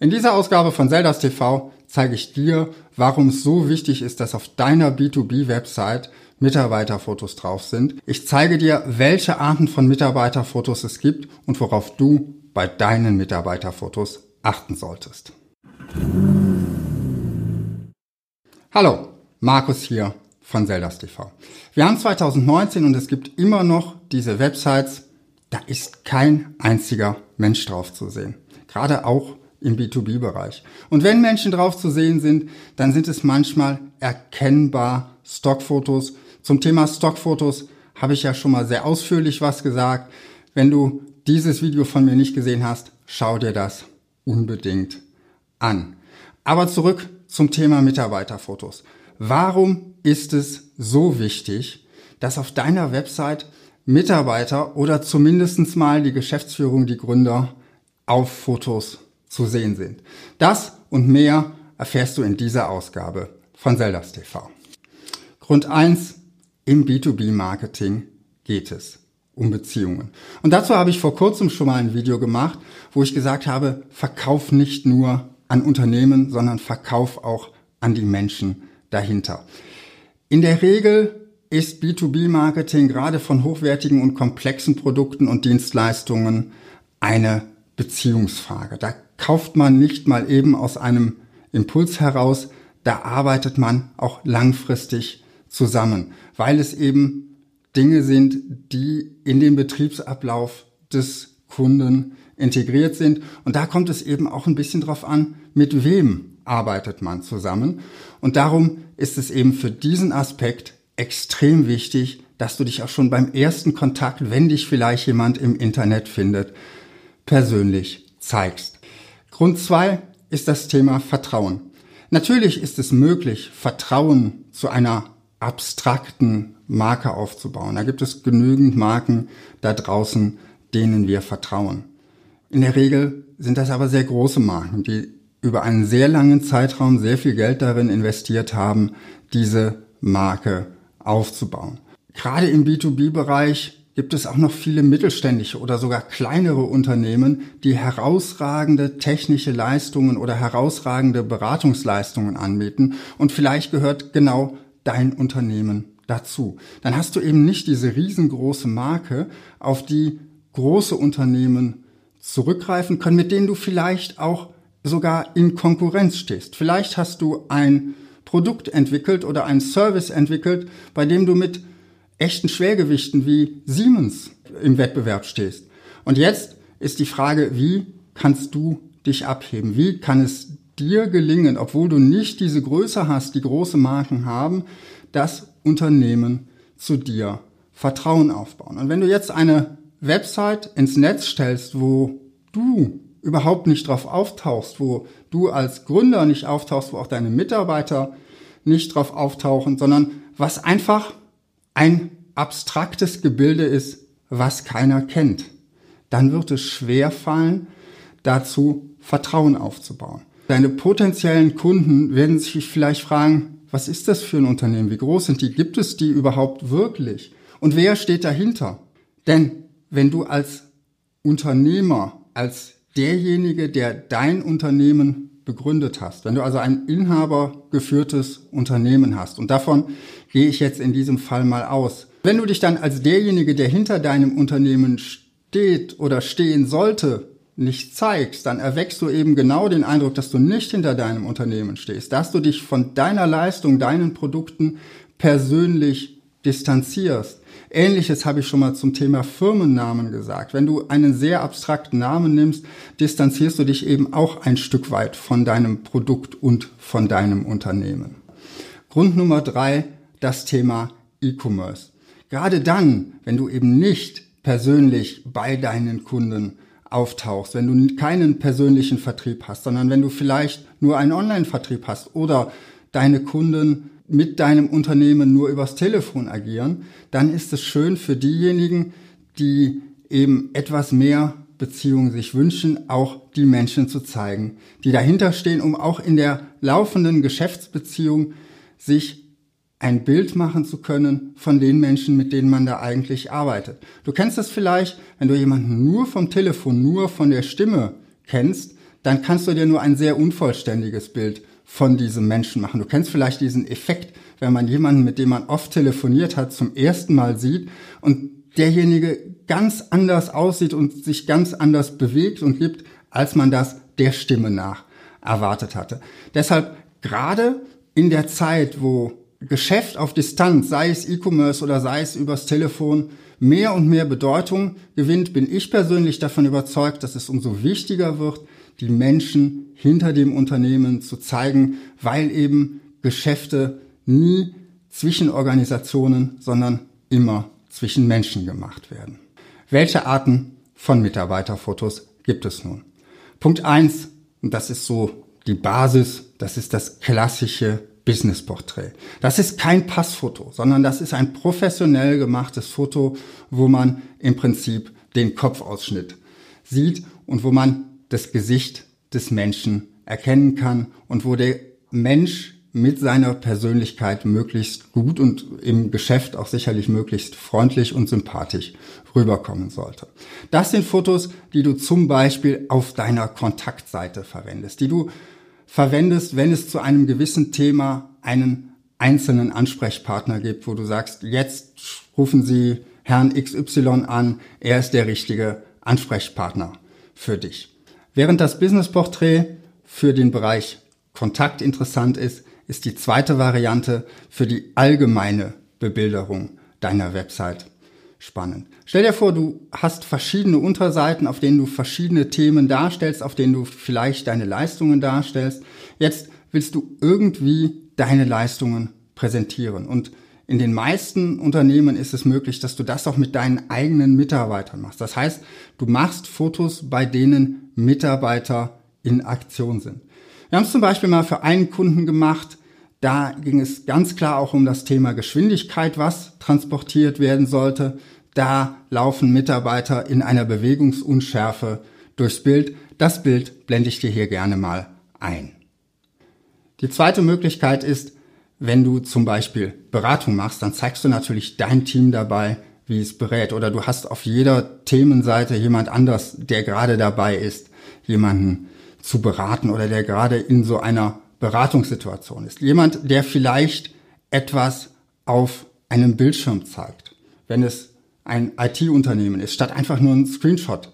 In dieser Ausgabe von Zeldas TV zeige ich dir, warum es so wichtig ist, dass auf deiner B2B-Website Mitarbeiterfotos drauf sind. Ich zeige dir, welche Arten von Mitarbeiterfotos es gibt und worauf du bei deinen Mitarbeiterfotos achten solltest. Hallo, Markus hier von Zeldas TV. Wir haben 2019 und es gibt immer noch diese Websites, da ist kein einziger Mensch drauf zu sehen. Gerade auch im B2B-Bereich. Und wenn Menschen drauf zu sehen sind, dann sind es manchmal erkennbar Stockfotos. Zum Thema Stockfotos habe ich ja schon mal sehr ausführlich was gesagt. Wenn du dieses Video von mir nicht gesehen hast, schau dir das unbedingt an. Aber zurück zum Thema Mitarbeiterfotos. Warum ist es so wichtig, dass auf deiner Website Mitarbeiter oder zumindestens mal die Geschäftsführung, die Gründer auf Fotos zu sehen sind. Das und mehr erfährst du in dieser Ausgabe von Zeldas TV. Grund eins im B2B-Marketing geht es um Beziehungen. Und dazu habe ich vor kurzem schon mal ein Video gemacht, wo ich gesagt habe, verkauf nicht nur an Unternehmen, sondern verkauf auch an die Menschen dahinter. In der Regel ist B2B-Marketing gerade von hochwertigen und komplexen Produkten und Dienstleistungen eine Beziehungsfrage. Da kauft man nicht mal eben aus einem Impuls heraus, da arbeitet man auch langfristig zusammen, weil es eben Dinge sind, die in den Betriebsablauf des Kunden integriert sind. Und da kommt es eben auch ein bisschen drauf an, mit wem arbeitet man zusammen. Und darum ist es eben für diesen Aspekt extrem wichtig, dass du dich auch schon beim ersten Kontakt, wenn dich vielleicht jemand im Internet findet, persönlich zeigst. Grund zwei ist das Thema Vertrauen. Natürlich ist es möglich, Vertrauen zu einer abstrakten Marke aufzubauen. Da gibt es genügend Marken da draußen, denen wir vertrauen. In der Regel sind das aber sehr große Marken, die über einen sehr langen Zeitraum sehr viel Geld darin investiert haben, diese Marke aufzubauen. Gerade im B2B-Bereich gibt es auch noch viele mittelständische oder sogar kleinere Unternehmen, die herausragende technische Leistungen oder herausragende Beratungsleistungen anbieten und vielleicht gehört genau dein Unternehmen dazu. Dann hast du eben nicht diese riesengroße Marke, auf die große Unternehmen zurückgreifen können, mit denen du vielleicht auch sogar in Konkurrenz stehst. Vielleicht hast du ein Produkt entwickelt oder ein Service entwickelt, bei dem du mit echten Schwergewichten wie Siemens im Wettbewerb stehst. Und jetzt ist die Frage, wie kannst du dich abheben? Wie kann es dir gelingen, obwohl du nicht diese Größe hast, die große Marken haben, dass Unternehmen zu dir Vertrauen aufbauen? Und wenn du jetzt eine Website ins Netz stellst, wo du überhaupt nicht drauf auftauchst, wo du als Gründer nicht auftauchst, wo auch deine Mitarbeiter nicht drauf auftauchen, sondern was einfach ein abstraktes Gebilde ist, was keiner kennt, dann wird es schwer fallen, dazu Vertrauen aufzubauen. Deine potenziellen Kunden werden sich vielleicht fragen, was ist das für ein Unternehmen? Wie groß sind die? Gibt es die überhaupt wirklich? Und wer steht dahinter? Denn wenn du als Unternehmer, als derjenige, der dein Unternehmen begründet hast, wenn du also ein inhabergeführtes Unternehmen hast, und davon gehe ich jetzt in diesem Fall mal aus, wenn du dich dann als derjenige, der hinter deinem Unternehmen steht oder stehen sollte, nicht zeigst, dann erweckst du eben genau den Eindruck, dass du nicht hinter deinem Unternehmen stehst, dass du dich von deiner Leistung, deinen Produkten persönlich distanzierst. Ähnliches habe ich schon mal zum Thema Firmennamen gesagt. Wenn du einen sehr abstrakten Namen nimmst, distanzierst du dich eben auch ein Stück weit von deinem Produkt und von deinem Unternehmen. Grund Nummer drei, das Thema E-Commerce. Gerade dann, wenn du eben nicht persönlich bei deinen Kunden auftauchst, wenn du keinen persönlichen Vertrieb hast, sondern wenn du vielleicht nur einen Online-Vertrieb hast oder deine Kunden mit deinem Unternehmen nur übers Telefon agieren, dann ist es schön für diejenigen, die eben etwas mehr Beziehungen sich wünschen, auch die Menschen zu zeigen, die dahinter stehen, um auch in der laufenden Geschäftsbeziehung sich ein Bild machen zu können von den Menschen, mit denen man da eigentlich arbeitet. Du kennst das vielleicht, wenn du jemanden nur vom Telefon, nur von der Stimme kennst, dann kannst du dir nur ein sehr unvollständiges Bild von diesem Menschen machen. Du kennst vielleicht diesen Effekt, wenn man jemanden, mit dem man oft telefoniert hat, zum ersten Mal sieht und derjenige ganz anders aussieht und sich ganz anders bewegt und gibt, als man das der Stimme nach erwartet hatte. Deshalb gerade in der Zeit, wo Geschäft auf Distanz, sei es E-Commerce oder sei es übers Telefon, mehr und mehr Bedeutung gewinnt, bin ich persönlich davon überzeugt, dass es umso wichtiger wird, die Menschen hinter dem Unternehmen zu zeigen, weil eben Geschäfte nie zwischen Organisationen, sondern immer zwischen Menschen gemacht werden. Welche Arten von Mitarbeiterfotos gibt es nun? Punkt eins und das ist so die Basis, das ist das klassische Businessporträt. Das ist kein Passfoto, sondern das ist ein professionell gemachtes Foto, wo man im Prinzip den Kopfausschnitt sieht und wo man das Gesicht des Menschen erkennen kann und wo der Mensch mit seiner Persönlichkeit möglichst gut und im Geschäft auch sicherlich möglichst freundlich und sympathisch rüberkommen sollte. Das sind Fotos, die du zum Beispiel auf deiner Kontaktseite verwendest, die du verwendest, wenn es zu einem gewissen Thema einen einzelnen Ansprechpartner gibt, wo du sagst, jetzt rufen Sie Herrn XY an, er ist der richtige Ansprechpartner für dich. Während das Business Portrait für den Bereich Kontakt interessant ist, ist die zweite Variante für die allgemeine Bebilderung deiner Website spannend. Stell dir vor, du hast verschiedene Unterseiten, auf denen du verschiedene Themen darstellst, auf denen du vielleicht deine Leistungen darstellst. Jetzt willst du irgendwie deine Leistungen präsentieren. Und in den meisten Unternehmen ist es möglich, dass du das auch mit deinen eigenen Mitarbeitern machst. Das heißt, du machst Fotos, bei denen Mitarbeiter in Aktion sind. Wir haben es zum Beispiel mal für einen Kunden gemacht. Da ging es ganz klar auch um das Thema Geschwindigkeit, was transportiert werden sollte. Da laufen Mitarbeiter in einer Bewegungsunschärfe durchs Bild. Das Bild blende ich dir hier gerne mal ein. Die zweite Möglichkeit ist, wenn du zum Beispiel Beratung machst, dann zeigst du natürlich dein Team dabei, wie es berät. Oder du hast auf jeder Themenseite jemand anders, der gerade dabei ist, jemanden zu beraten oder der gerade in so einer Beratungssituation ist. Jemand, der vielleicht etwas auf einem Bildschirm zeigt, wenn es ein IT-Unternehmen ist, statt einfach nur einen Screenshot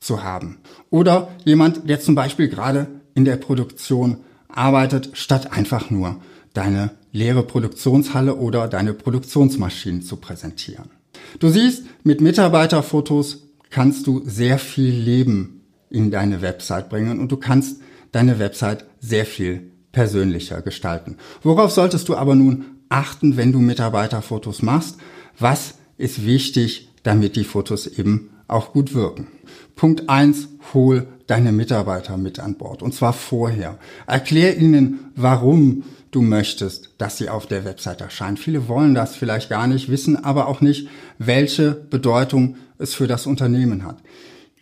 zu haben. Oder jemand, der zum Beispiel gerade in der Produktion arbeitet, statt einfach nur deine leere Produktionshalle oder deine Produktionsmaschinen zu präsentieren. Du siehst, mit Mitarbeiterfotos kannst du sehr viel Leben in deine Website bringen und du kannst deine Website sehr viel persönlicher gestalten. Worauf solltest du aber nun achten, wenn du Mitarbeiterfotos machst? Was ist wichtig, damit die Fotos eben auch gut wirken? Punkt eins: hol deine Mitarbeiter mit an Bord. Und zwar vorher. Erklär ihnen, warum du möchtest, dass sie auf der Website erscheinen. Viele wollen das vielleicht gar nicht, wissen aber auch nicht, welche Bedeutung es für das Unternehmen hat.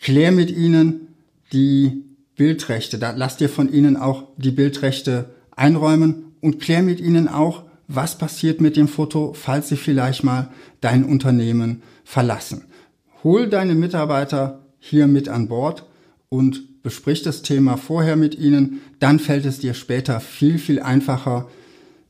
Klär mit ihnen, die Bildrechte, da lass dir von ihnen auch die Bildrechte einräumen und klär mit ihnen auch, was passiert mit dem Foto, falls sie vielleicht mal dein Unternehmen verlassen. Hol deine Mitarbeiter hier mit an Bord und besprich das Thema vorher mit ihnen, dann fällt es dir später viel, viel einfacher,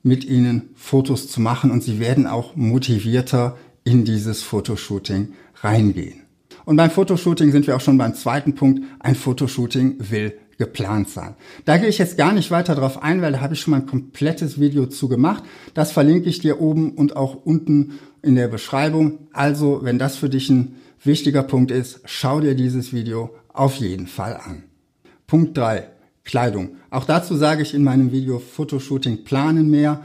mit ihnen Fotos zu machen und sie werden auch motivierter in dieses Fotoshooting reingehen. Und beim Fotoshooting sind wir auch schon beim zweiten Punkt. Ein Fotoshooting will geplant sein. Da gehe ich jetzt gar nicht weiter drauf ein, weil da habe ich schon mal ein komplettes Video zu gemacht. Das verlinke ich dir oben und auch unten in der Beschreibung. Also, wenn das für dich ein wichtiger Punkt ist, schau dir dieses Video auf jeden Fall an. Punkt drei: Kleidung. Auch dazu sage ich in meinem Video Fotoshooting planen mehr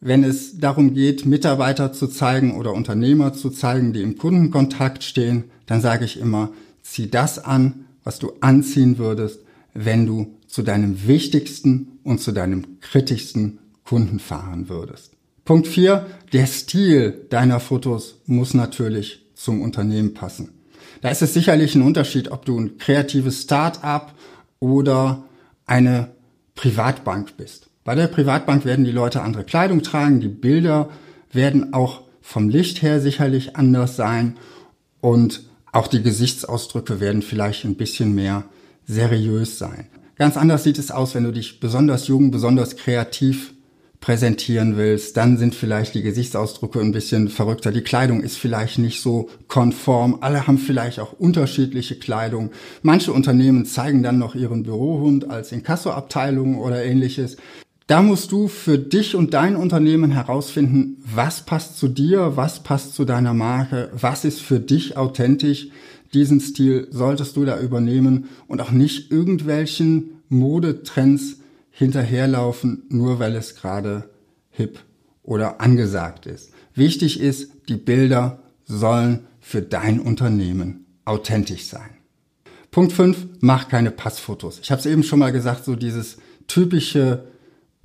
wenn es darum geht, Mitarbeiter zu zeigen oder Unternehmer zu zeigen, die im Kundenkontakt stehen, dann sage ich immer, zieh das an, was du anziehen würdest, wenn du zu deinem wichtigsten und zu deinem kritischsten Kunden fahren würdest. Punkt 4. Der Stil deiner Fotos muss natürlich zum Unternehmen passen. Da ist es sicherlich ein Unterschied, ob du ein kreatives Start-up oder eine Privatbank bist. Bei der Privatbank werden die Leute andere Kleidung tragen, die Bilder werden auch vom Licht her sicherlich anders sein und auch die Gesichtsausdrücke werden vielleicht ein bisschen mehr seriös sein. Ganz anders sieht es aus, wenn du dich besonders jung, besonders kreativ präsentieren willst, dann sind vielleicht die Gesichtsausdrücke ein bisschen verrückter. Die Kleidung ist vielleicht nicht so konform. Alle haben vielleicht auch unterschiedliche Kleidung. Manche Unternehmen zeigen dann noch ihren Bürohund als Inkassoabteilung oder ähnliches. Da musst du für dich und dein Unternehmen herausfinden, was passt zu dir, was passt zu deiner Marke, was ist für dich authentisch. Diesen Stil solltest du da übernehmen und auch nicht irgendwelchen Modetrends hinterherlaufen, nur weil es gerade hip oder angesagt ist. Wichtig ist, die Bilder sollen für dein Unternehmen authentisch sein. Punkt 5, mach keine Passfotos. Ich habe es eben schon mal gesagt, so dieses typische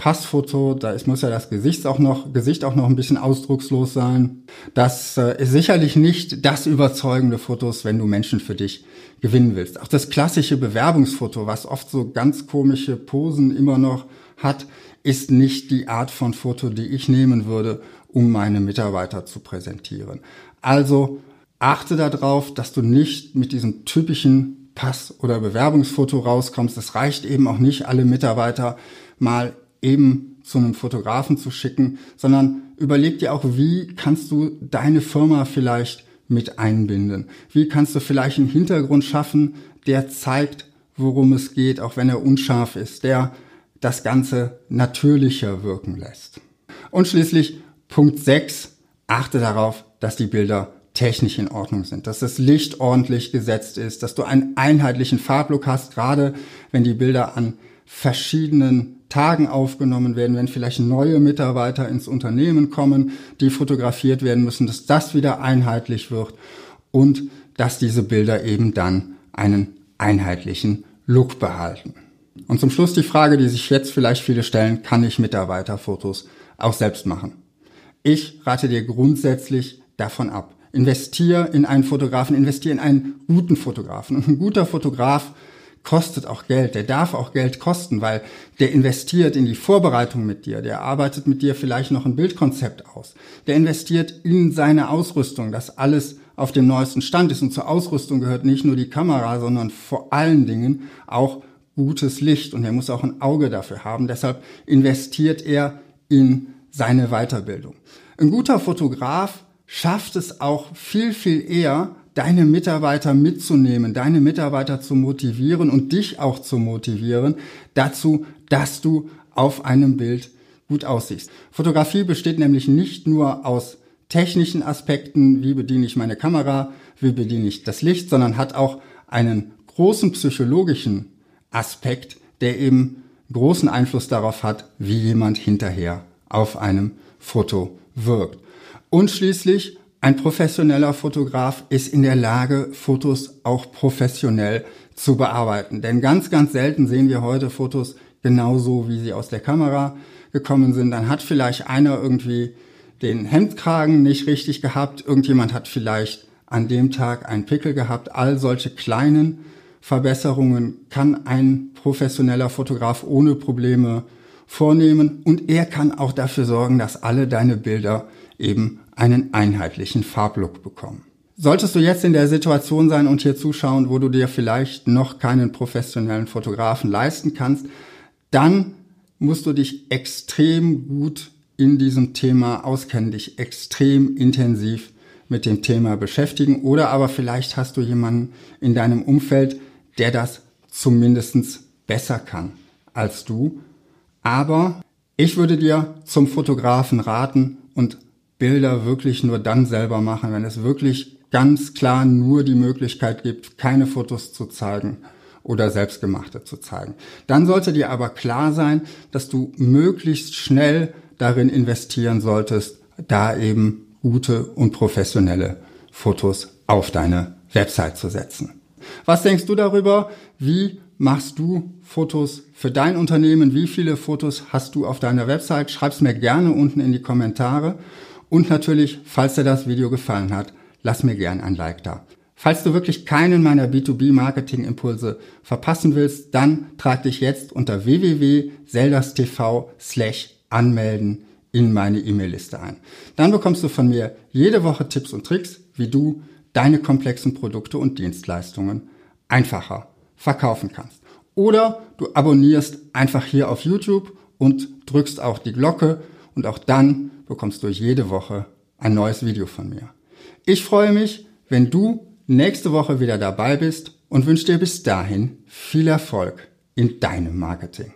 Passfoto, da ist, muss ja das Gesicht auch noch, Gesicht auch noch ein bisschen ausdruckslos sein. Das äh, ist sicherlich nicht das überzeugende Fotos, wenn du Menschen für dich gewinnen willst. Auch das klassische Bewerbungsfoto, was oft so ganz komische Posen immer noch hat, ist nicht die Art von Foto, die ich nehmen würde, um meine Mitarbeiter zu präsentieren. Also achte darauf, dass du nicht mit diesem typischen Pass- oder Bewerbungsfoto rauskommst. Es reicht eben auch nicht, alle Mitarbeiter mal eben zu einem Fotografen zu schicken, sondern überleg dir auch, wie kannst du deine Firma vielleicht mit einbinden? Wie kannst du vielleicht einen Hintergrund schaffen, der zeigt, worum es geht, auch wenn er unscharf ist, der das Ganze natürlicher wirken lässt. Und schließlich Punkt 6, achte darauf, dass die Bilder technisch in Ordnung sind, dass das Licht ordentlich gesetzt ist, dass du einen einheitlichen Farblook hast, gerade wenn die Bilder an verschiedenen Tagen aufgenommen werden, wenn vielleicht neue Mitarbeiter ins Unternehmen kommen, die fotografiert werden müssen, dass das wieder einheitlich wird und dass diese Bilder eben dann einen einheitlichen Look behalten. Und zum Schluss die Frage, die sich jetzt vielleicht viele stellen, kann ich Mitarbeiterfotos auch selbst machen? Ich rate dir grundsätzlich davon ab. Investier in einen Fotografen, investier in einen guten Fotografen. Und ein guter Fotograf kostet auch Geld, der darf auch Geld kosten, weil der investiert in die Vorbereitung mit dir, der arbeitet mit dir vielleicht noch ein Bildkonzept aus, der investiert in seine Ausrüstung, dass alles auf dem neuesten Stand ist. Und zur Ausrüstung gehört nicht nur die Kamera, sondern vor allen Dingen auch gutes Licht. Und er muss auch ein Auge dafür haben, deshalb investiert er in seine Weiterbildung. Ein guter Fotograf schafft es auch viel, viel eher, deine Mitarbeiter mitzunehmen, deine Mitarbeiter zu motivieren und dich auch zu motivieren dazu, dass du auf einem Bild gut aussiehst. Fotografie besteht nämlich nicht nur aus technischen Aspekten, wie bediene ich meine Kamera, wie bediene ich das Licht, sondern hat auch einen großen psychologischen Aspekt, der eben großen Einfluss darauf hat, wie jemand hinterher auf einem Foto wirkt. Und schließlich ein professioneller Fotograf ist in der Lage, Fotos auch professionell zu bearbeiten. Denn ganz, ganz selten sehen wir heute Fotos genauso, wie sie aus der Kamera gekommen sind. Dann hat vielleicht einer irgendwie den Hemdkragen nicht richtig gehabt. Irgendjemand hat vielleicht an dem Tag einen Pickel gehabt. All solche kleinen Verbesserungen kann ein professioneller Fotograf ohne Probleme vornehmen. Und er kann auch dafür sorgen, dass alle deine Bilder eben einen einheitlichen Farblook bekommen. Solltest du jetzt in der Situation sein und hier zuschauen, wo du dir vielleicht noch keinen professionellen Fotografen leisten kannst, dann musst du dich extrem gut in diesem Thema auskennen, dich extrem intensiv mit dem Thema beschäftigen oder aber vielleicht hast du jemanden in deinem Umfeld, der das zumindest besser kann als du. Aber ich würde dir zum Fotografen raten und Bilder wirklich nur dann selber machen, wenn es wirklich ganz klar nur die Möglichkeit gibt, keine Fotos zu zeigen oder selbstgemachte zu zeigen. Dann sollte dir aber klar sein, dass du möglichst schnell darin investieren solltest, da eben gute und professionelle Fotos auf deine Website zu setzen. Was denkst du darüber? Wie machst du Fotos für dein Unternehmen? Wie viele Fotos hast du auf deiner Website? Schreib's mir gerne unten in die Kommentare. Und natürlich, falls dir das Video gefallen hat, lass mir gern ein Like da. Falls du wirklich keinen meiner B2B-Marketing-Impulse verpassen willst, dann trag dich jetzt unter www.seldastv slash anmelden in meine E-Mail-Liste ein. Dann bekommst du von mir jede Woche Tipps und Tricks, wie du deine komplexen Produkte und Dienstleistungen einfacher verkaufen kannst. Oder du abonnierst einfach hier auf YouTube und drückst auch die Glocke und auch dann bekommst du jede Woche ein neues Video von mir. Ich freue mich, wenn du nächste Woche wieder dabei bist und wünsche dir bis dahin viel Erfolg in deinem Marketing.